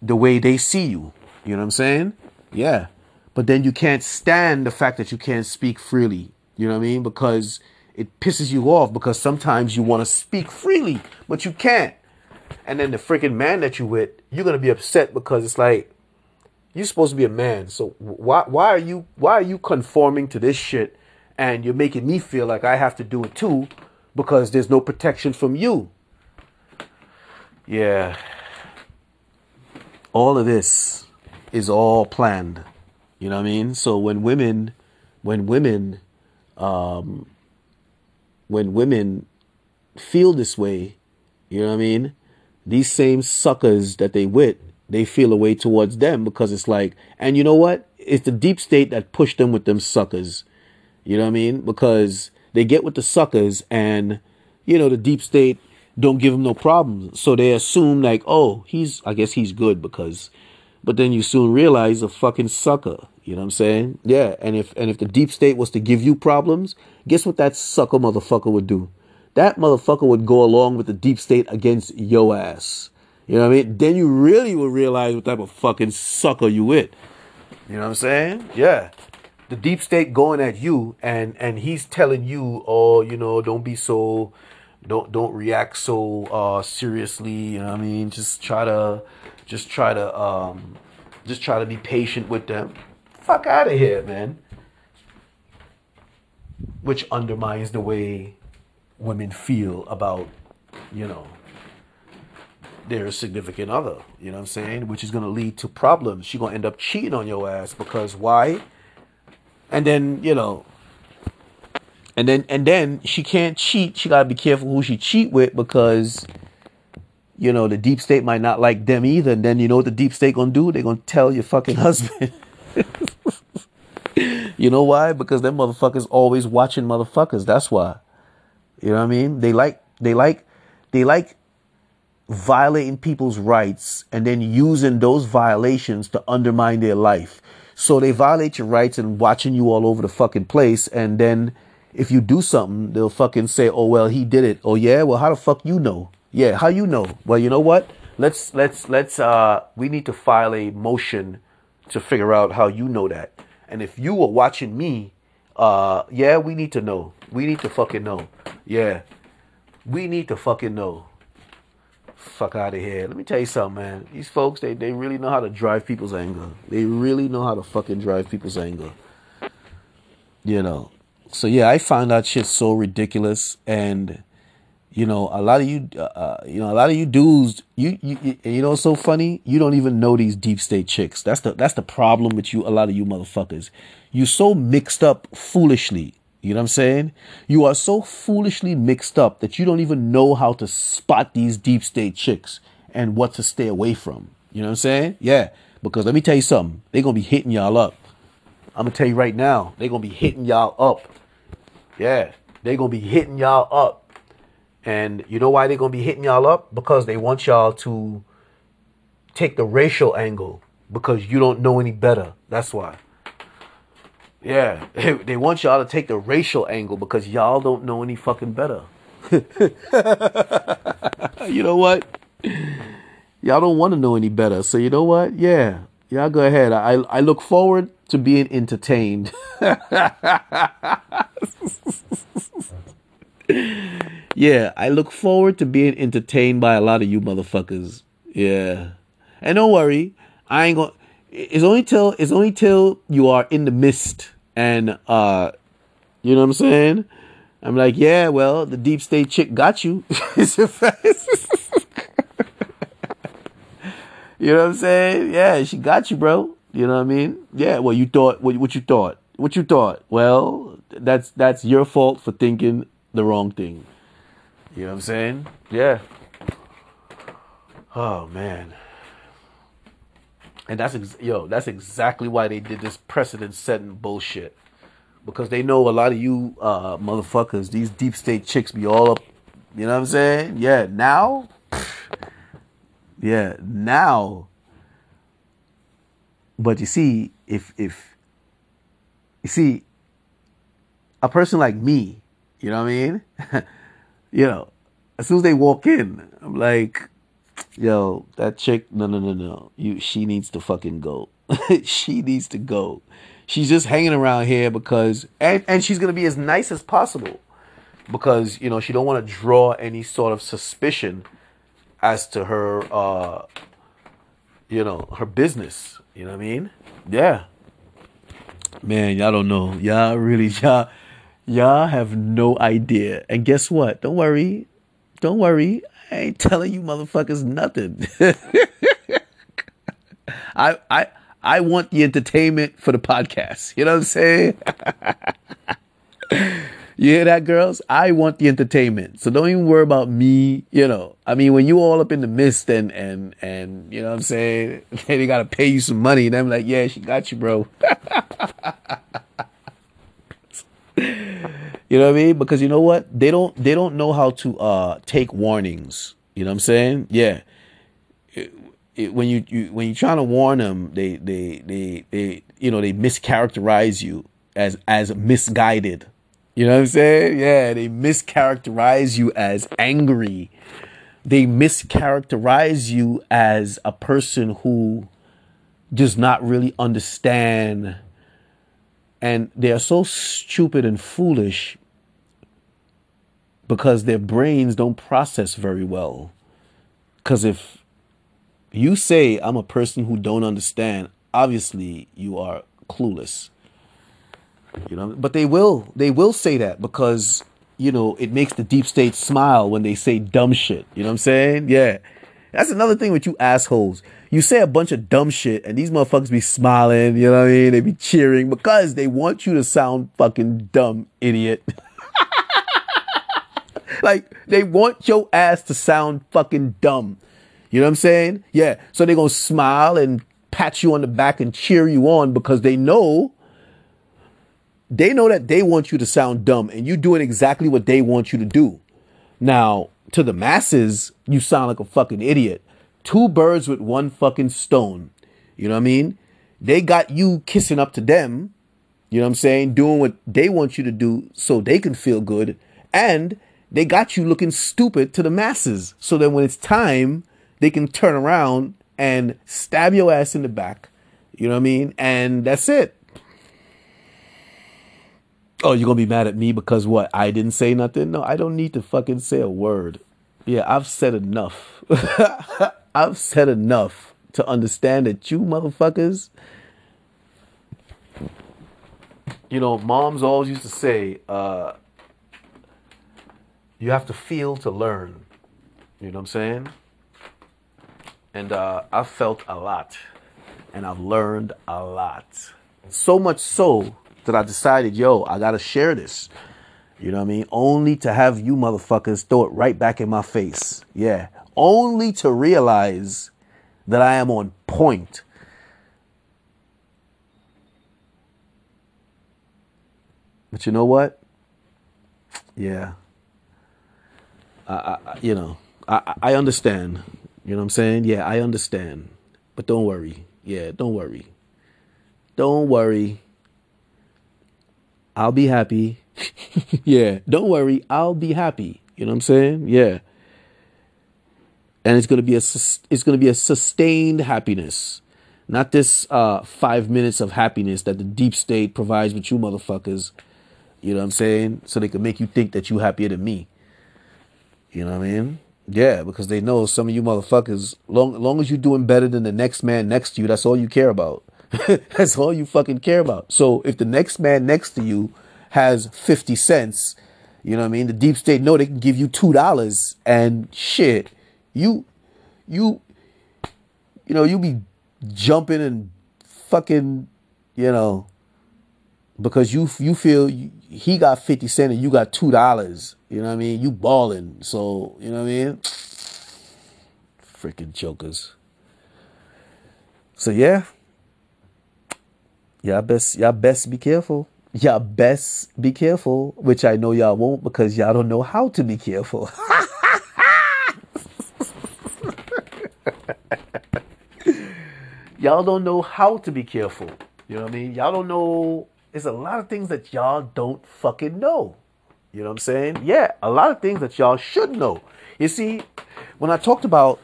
the way they see you. You know what I'm saying? Yeah. But then you can't stand the fact that you can't speak freely. You know what I mean? Because it pisses you off because sometimes you want to speak freely, but you can't and then the freaking man that you with, you're gonna be upset because it's like you're supposed to be a man. So why why are you why are you conforming to this shit and you're making me feel like I have to do it too because there's no protection from you. Yeah. All of this is all planned. You know what I mean? So when women when women um when women feel this way, you know what I mean? these same suckers that they with, they feel a way towards them because it's like, and you know what? It's the deep state that pushed them with them suckers. You know what I mean? Because they get with the suckers and, you know, the deep state don't give them no problems. So they assume like, oh, he's, I guess he's good because, but then you soon realize a fucking sucker. You know what I'm saying? Yeah. And if, and if the deep state was to give you problems, guess what that sucker motherfucker would do? that motherfucker would go along with the deep state against yo ass. You know what I mean? Then you really will realize what type of fucking sucker you with. You know what I'm saying? Yeah. The deep state going at you and and he's telling you, oh, you know, don't be so don't don't react so uh seriously, you know what I mean? Just try to just try to um just try to be patient with them. Fuck out of here, man. Which undermines the way women feel about, you know, their significant other. You know what I'm saying? Which is to lead to problems. She's going to end up cheating on your ass because why? And then, you know, and then and then she can't cheat. She got to be careful who she cheat with because you know, the deep state might not like them either. And then you know what the deep state to do? They're to tell your fucking husband. you know why? Because them motherfuckers always watching motherfuckers. That's why. You know what I mean? They like They like they like violating people's rights and then using those violations to undermine their life. So they violate your rights and watching you all over the fucking place. And then if you do something, they'll fucking say, "Oh well, he did it." Oh yeah, well how the fuck you know? Yeah, how you know? Well, you know what? Let's let's let's uh we need to file a motion to figure out how you know that. And if you were watching me, uh yeah, we need to know. We need to fucking know. Yeah. We need to fucking know. Fuck out of here. Let me tell you something, man. These folks, they, they really know how to drive people's anger. They really know how to fucking drive people's anger. You know. So yeah, I find that shit so ridiculous and you know, a lot of you, uh, uh, you know, a lot of you dudes, you, you, you, know, so funny. You don't even know these deep state chicks. That's the, that's the problem with you. A lot of you motherfuckers, you so mixed up foolishly. You know what I'm saying? You are so foolishly mixed up that you don't even know how to spot these deep state chicks and what to stay away from. You know what I'm saying? Yeah. Because let me tell you something. They're to be hitting y'all up. I'm to tell you right now. They're to be hitting y'all up. Yeah. They're to be hitting y'all up. And you know why they're going to be hitting y'all up? Because they want y'all to take the racial angle because you don't know any better. That's why. Yeah, they want y'all to take the racial angle because y'all don't know any fucking better. you know what? Y'all don't want to know any better. So you know what? Yeah, y'all go ahead. I I look forward to being entertained. yeah, I look forward to being entertained by a lot of you motherfuckers. Yeah. And don't worry, I ain't going to it's only till it's only till you are in the mist and uh you know what I'm saying? I'm like, yeah, well, the deep state chick got you. you know what I'm saying? Yeah, she got you, bro. You know what I mean? Yeah, well, you thought what, what you thought. What you thought? Well, that's that's your fault for thinking the wrong thing. You know what I'm saying? Yeah. Oh man. And that's ex- yo, that's exactly why they did this precedent setting bullshit. Because they know a lot of you uh, motherfuckers, these deep state chicks be all up. You know what I'm saying? Yeah, now. Yeah, now. But you see, if if you see a person like me, you know what I mean? you know, as soon as they walk in, I'm like, yo, that chick, no, no, no, no. You, she needs to fucking go. she needs to go. She's just hanging around here because, and, and she's going to be as nice as possible because, you know, she don't want to draw any sort of suspicion as to her, uh, you know, her business. You know what I mean? Yeah. Man, y'all don't know. Y'all really, y'all, y'all have no idea. And guess what? Don't worry. Don't worry. I ain't telling you motherfuckers nothing. I I I want the entertainment for the podcast. You know what I'm saying? you hear that, girls? I want the entertainment. So don't even worry about me, you know. I mean, when you all up in the mist and and and you know what I'm saying, they gotta pay you some money, and I'm like, yeah, she got you, bro. You know what I mean? Because you know what? They don't they don't know how to uh take warnings. You know what I'm saying? Yeah. It, it, when you, you when you're trying to warn them, they they they they you know they mischaracterize you as as misguided. You know what I'm saying? Yeah, they mischaracterize you as angry. They mischaracterize you as a person who does not really understand and they are so stupid and foolish because their brains don't process very well. Because if you say I'm a person who don't understand, obviously you are clueless. You know, but they will they will say that because you know it makes the deep state smile when they say dumb shit. You know what I'm saying? Yeah. That's another thing with you assholes. You say a bunch of dumb shit and these motherfuckers be smiling, you know what I mean? They be cheering because they want you to sound fucking dumb, idiot. like they want your ass to sound fucking dumb. You know what I'm saying? Yeah. So they're gonna smile and pat you on the back and cheer you on because they know they know that they want you to sound dumb and you doing exactly what they want you to do. Now, to the masses, you sound like a fucking idiot. Two birds with one fucking stone. You know what I mean? They got you kissing up to them. You know what I'm saying? Doing what they want you to do so they can feel good. And they got you looking stupid to the masses. So that when it's time, they can turn around and stab your ass in the back. You know what I mean? And that's it. Oh, you're gonna be mad at me because what? I didn't say nothing? No, I don't need to fucking say a word. Yeah, I've said enough. I've said enough to understand that you motherfuckers. You know, moms always used to say, uh, you have to feel to learn. You know what I'm saying? And uh, I've felt a lot. And I've learned a lot. So much so that I decided, yo, I gotta share this. You know what I mean? Only to have you motherfuckers throw it right back in my face. Yeah. Only to realize that I am on point. But you know what? Yeah. I, I you know, I, I understand. You know what I'm saying? Yeah, I understand. But don't worry. Yeah, don't worry. Don't worry. I'll be happy. yeah, don't worry. I'll be happy. You know what I'm saying? Yeah. And it's gonna be a it's gonna be a sustained happiness, not this uh, five minutes of happiness that the deep state provides with you motherfuckers. You know what I'm saying? So they can make you think that you happier than me. You know what I mean? Yeah, because they know some of you motherfuckers, long long as you're doing better than the next man next to you, that's all you care about. That's all you fucking care about. So if the next man next to you has 50 cents, you know what I mean? The deep state know they can give you $2 and shit. You you you know, you be jumping and fucking, you know, because you you feel you, he got 50 cent and you got $2. You know what I mean? You balling. So, you know what I mean? Freaking jokers. So yeah, y'all best y'all best be careful. Y'all best be careful, which I know y'all won't because y'all don't know how to be careful. y'all don't know how to be careful. You know what I mean? Y'all don't know. There's a lot of things that y'all don't fucking know. You know what I'm saying? Yeah, a lot of things that y'all should know. You see, when I talked about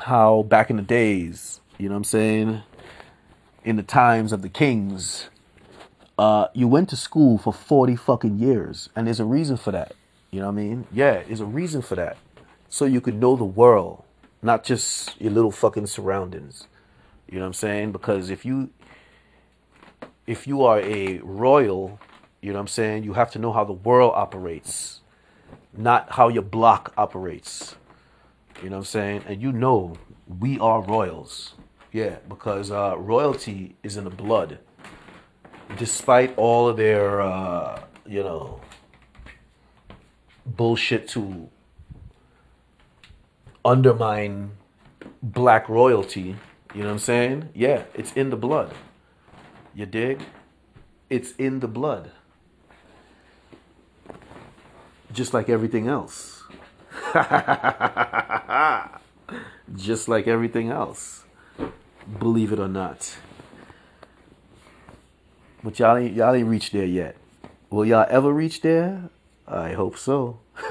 how back in the days, you know what I'm saying, in the times of the kings, uh, you went to school for 40 fucking years. And there's a reason for that. You know what I mean? Yeah, there's a reason for that. So you could know the world, not just your little fucking surroundings. You know what I'm saying? Because if you if you are a royal, you know what I'm saying, you have to know how the world operates, not how your block operates. You know what I'm saying? And you know we are royals. Yeah, because uh, royalty is in the blood. Despite all of their, uh, you know, bullshit to undermine black royalty, you know what I'm saying? Yeah, it's in the blood. You dig? It's in the blood. Just like everything else. Just like everything else believe it or not. But y'all ain't y'all ain't reached there yet. Will y'all ever reach there? I hope so.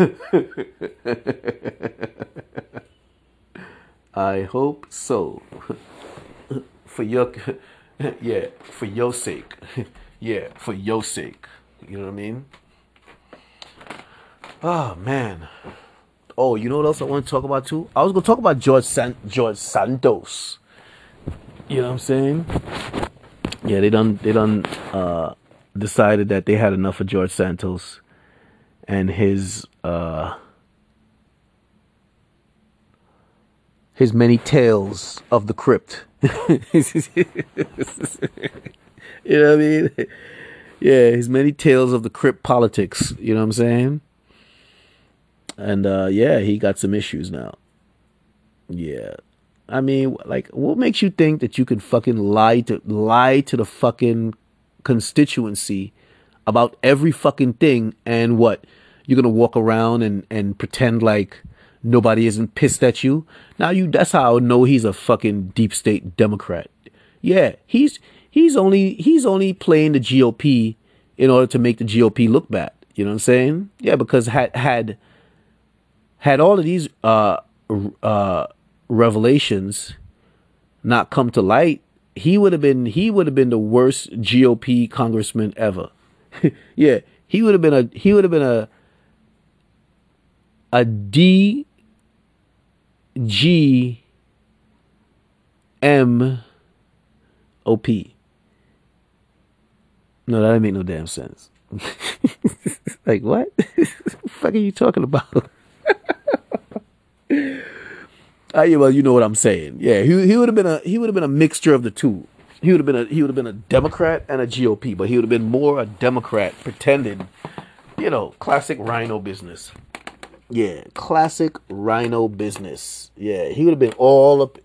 I hope so. for your yeah, for your sake. yeah, for your sake. You know what I mean? Oh man. Oh, you know what else I want to talk about too? I was gonna talk about George San- George Santos. You know what I'm saying? Yeah, they done they done uh, decided that they had enough of George Santos and his uh, his many tales of the crypt. you know what I mean? Yeah, his many tales of the crypt politics. You know what I'm saying? And uh, yeah, he got some issues now. Yeah. I mean, like, what makes you think that you can fucking lie to lie to the fucking constituency about every fucking thing and what? you're gonna walk around and and pretend like nobody isn't pissed at you. Now you that's how I know he's a fucking deep state Democrat. Yeah, he's he's only he's only playing the GOP in order to make the GOP look bad. You know what I'm saying? Yeah, because had had had all of these uh uh revelations not come to light, he would have been he would have been the worst GOP congressman ever. yeah, he would have been a he would have been a a D G M O P. No, that didn't make no damn sense. like what? what fuck are you talking about? Uh, yeah, well, you know what I'm saying. Yeah, he he would have been a he would have been a mixture of the two. He would have been a he would have been a Democrat and a GOP, but he would have been more a Democrat pretending, you know, classic RINO business. Yeah, classic RINO business. Yeah, he would have been all up.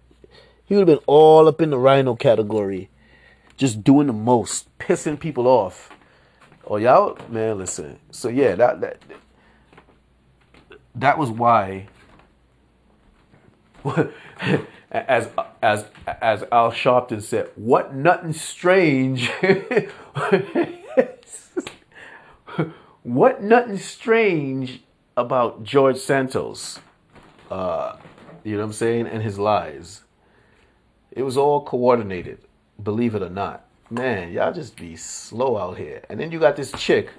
He would have been all up in the RINO category, just doing the most, pissing people off. Oh y'all, man, listen. So yeah, that that that was why as as as Al Sharpton said, what nothing strange. what nothing strange about George Santos? Uh, you know what I'm saying? And his lies. It was all coordinated, believe it or not. Man, y'all just be slow out here. And then you got this chick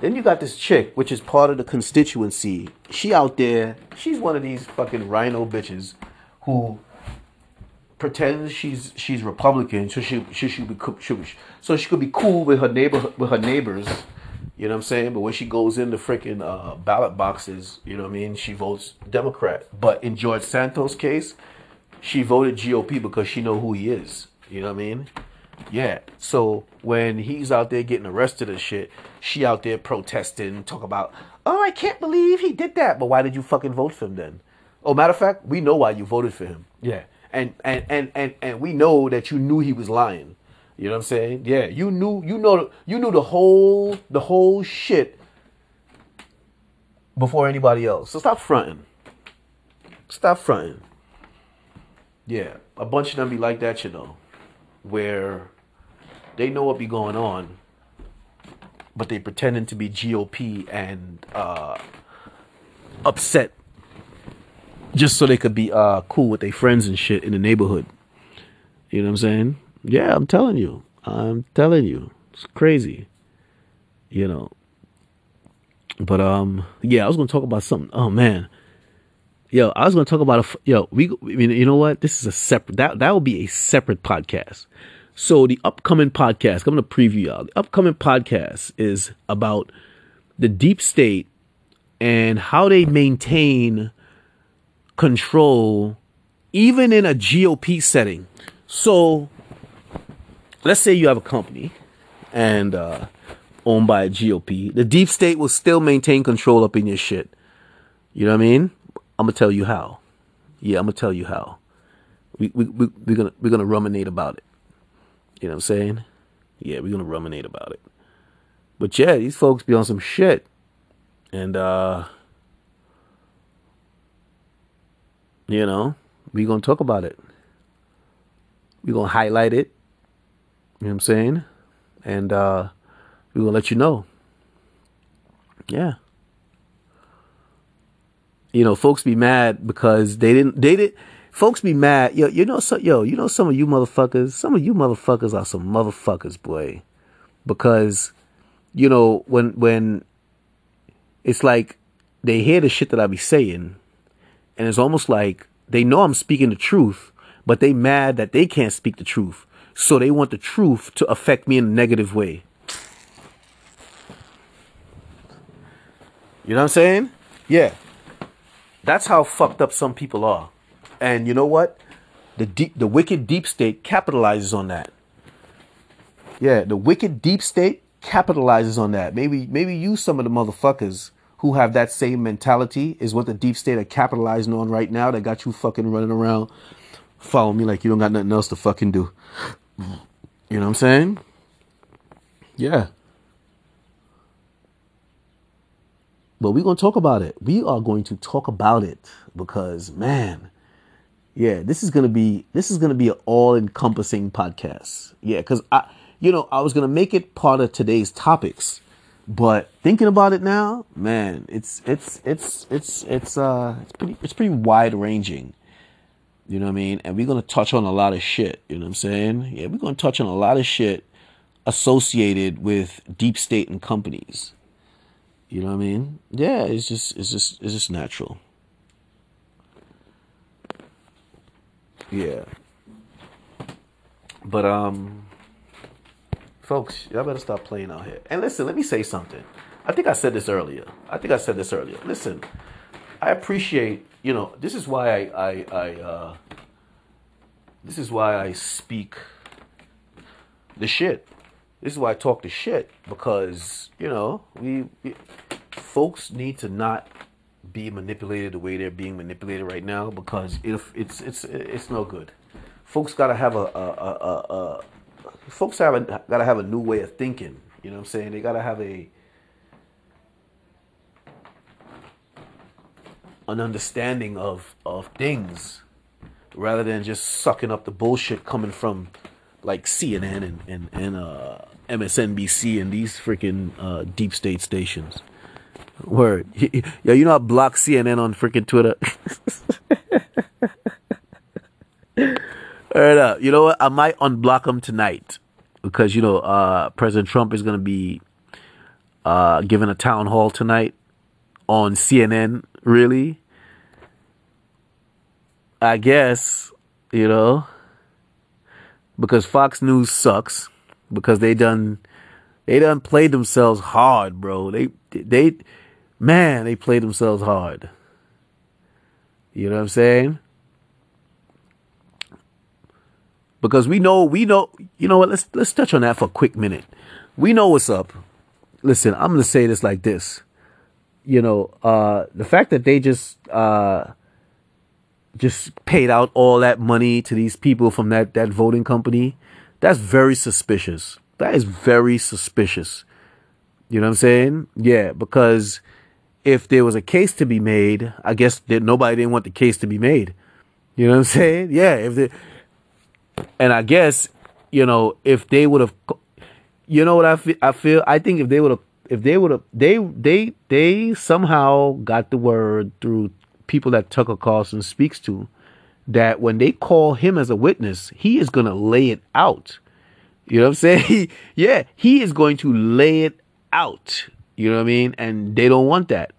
then you got this chick, which is part of the constituency. She out there, she's one of these fucking RINO bitches who pretends she's she's Republican, so she she should be so she could be cool with her neighbor with her neighbors. You know what I'm saying? But when she goes into freaking uh, ballot boxes, you know what I mean? She votes Democrat. But in George Santos' case, she voted GOP because she know who he is. You know what I mean? Yeah. So when he's out there getting arrested and shit, she out there protesting, talk about, oh, I can't believe he did that. But why did you fucking vote for him then? Oh, matter of fact, we know why you voted for him. Yeah. And and and and and we know that you knew he was lying. You know what I'm saying? Yeah, you knew you know you knew the whole the whole shit before anybody else. So stop fronting. Stop fronting. Yeah, a bunch of them be like that, you know where they know what be going on, but they pretending to be GOP and uh, upset just so they could be uh, cool with their friends and shit in the neighborhood. You know what I'm saying? Yeah, I'm telling you. I'm telling you. It's crazy. You know. But um yeah, I was going to talk about something. Oh man. Yo, I was going to talk about a yo, we I mean, you know what? This is a separate that that will be a separate podcast. So the upcoming podcast, I'm going to preview y'all. The upcoming podcast is about the deep state and how they maintain control even in a GOP setting. So let's say you have a company and uh, owned by a GOP. The deep state will still maintain control up in your shit. You know what I mean? I'm gonna tell you how. Yeah, I'm gonna tell you how. We we, we we're gonna we're gonna ruminate about it. You know what I'm saying? Yeah, we're gonna ruminate about it. But yeah, these folks be on some shit. And uh you know, we gonna talk about it. we gonna highlight it. You know what I'm saying? And uh we're gonna let you know. Yeah you know, folks be mad because they didn't, they did, folks be mad. Yo, you know, so, yo, you know, some of you motherfuckers, some of you motherfuckers are some motherfuckers, boy, because, you know, when, when it's like they hear the shit that I be saying and it's almost like they know I'm speaking the truth, but they mad that they can't speak the truth. So they want the truth to affect me in a negative way. You know what I'm saying? Yeah. That's how fucked up some people are. And you know what? The deep, the wicked deep state capitalizes on that. Yeah, the wicked deep state capitalizes on that. Maybe maybe you some of the motherfuckers who have that same mentality is what the deep state are capitalizing on right now. That got you fucking running around, follow me like you don't got nothing else to fucking do. You know what I'm saying? Yeah. But we're gonna talk about it. We are going to talk about it because man, yeah, this is gonna be this is gonna be an all encompassing podcast. Yeah, because I you know, I was gonna make it part of today's topics, but thinking about it now, man, it's it's it's it's it's uh it's pretty it's pretty wide ranging. You know what I mean? And we're gonna touch on a lot of shit. You know what I'm saying? Yeah, we're gonna touch on a lot of shit associated with deep state and companies. You know what I mean? Yeah, it's just it's just it's just natural. Yeah. But um folks, y'all better stop playing out here. And listen, let me say something. I think I said this earlier. I think I said this earlier. Listen, I appreciate, you know, this is why I I, I uh this is why I speak the shit. This is why I talk the shit because you know we, we folks need to not be manipulated the way they're being manipulated right now because if it's it's it's no good. Folks gotta have a, a, a, a, folks have gotta have a new way of thinking. You know what I'm saying? They gotta have a an understanding of of things rather than just sucking up the bullshit coming from like CNN and and, and uh, MSNBC and these freaking uh, deep state stations. Word, yo, you know I block CNN on freaking Twitter. All right, uh, you know what? I might unblock them tonight because you know uh, President Trump is gonna be uh, giving a town hall tonight on CNN. Really, I guess you know because Fox News sucks because they done they done played themselves hard, bro. They they man, they played themselves hard. You know what I'm saying? Because we know we know you know what, let's let's touch on that for a quick minute. We know what's up. Listen, I'm gonna say this like this. You know, uh the fact that they just uh just paid out all that money to these people from that that voting company, that's very suspicious. That is very suspicious. You know what I'm saying? Yeah, because if there was a case to be made, I guess that nobody didn't want the case to be made. You know what I'm saying? Yeah, if they, and I guess you know if they would have, you know what I feel? I feel I think if they would have, if they would have, they they they somehow got the word through people that Tucker Carlson speaks to that when they call him as a witness, he is going to lay it out. You know what I'm saying? Yeah, he is going to lay it out. You know what I mean? And they don't want that.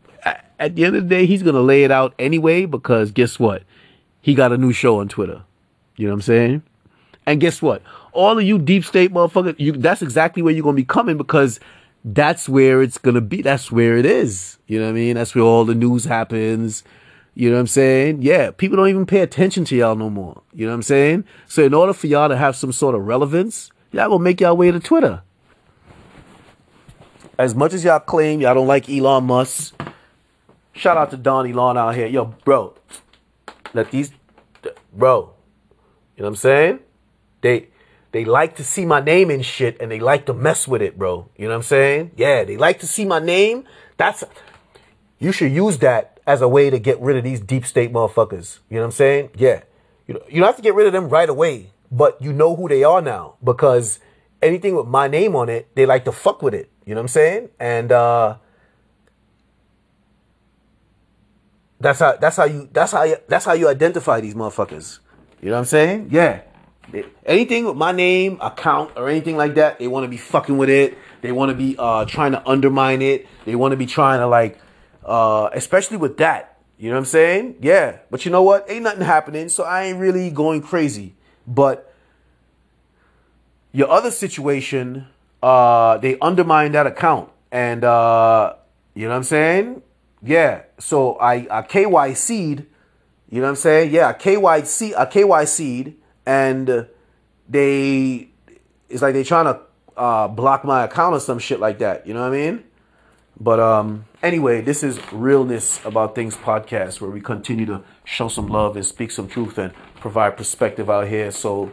At the end of the day, he's going to lay it out anyway because guess what? He got a new show on Twitter. You know what I'm saying? And guess what? All of you deep state motherfuckers, you, that's exactly where you're going to be coming because that's where it's to be. That's where it is. You know what I mean? That's where all the news happens. You know what I'm saying? Yeah, people don't even pay attention to y'all no more. You know what I'm saying? So in order for y'all to have some sort of relevance, y'all gonna make y'all way to Twitter. As much as y'all claim y'all don't like Elon Musk, shout out to Don Elon out here. Yo, bro, let these, bro, you know what I'm saying? They, they like to see my name and shit and they like to mess with it, bro. You know what I'm saying? Yeah, they like to see my name. That's, you should use that as a way to get rid of these deep state motherfuckers. You know what I'm saying? Yeah. You know, you don't have to get rid of them right away, but you know who they are now because anything with my name on it, they like to fuck with it. You know what I'm saying? And uh that's how that's how you that's how you, that's how you identify these motherfuckers. You know what I'm saying? Yeah. Anything with my name, account, or anything like that, they want to be fucking with it. They want to be uh, trying to undermine it. They want to be trying to like uh, especially with that. You know what I'm saying? Yeah. But you know what? Ain't nothing happening, so I ain't really going crazy. But your other situation, uh, they undermined that account. And uh, you know what I'm saying? Yeah. So I, I KYC'd, you know what I'm saying? Yeah, I KYC I KYC'd and they it's like they're trying to uh, block my account or some shit like that. You know what I mean? But um, anyway, this is Realness About Things podcast where we continue to show some love and speak some truth and provide perspective out here. So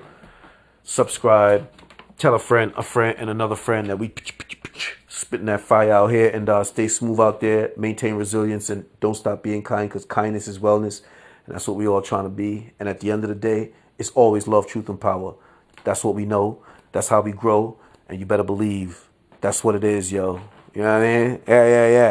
subscribe, tell a friend, a friend, and another friend that we spitting that fire out here, and uh, stay smooth out there. Maintain resilience and don't stop being kind because kindness is wellness, and that's what we all trying to be. And at the end of the day, it's always love, truth, and power. That's what we know. That's how we grow, and you better believe that's what it is, yo. You know what I mean? Yeah, yeah, yeah.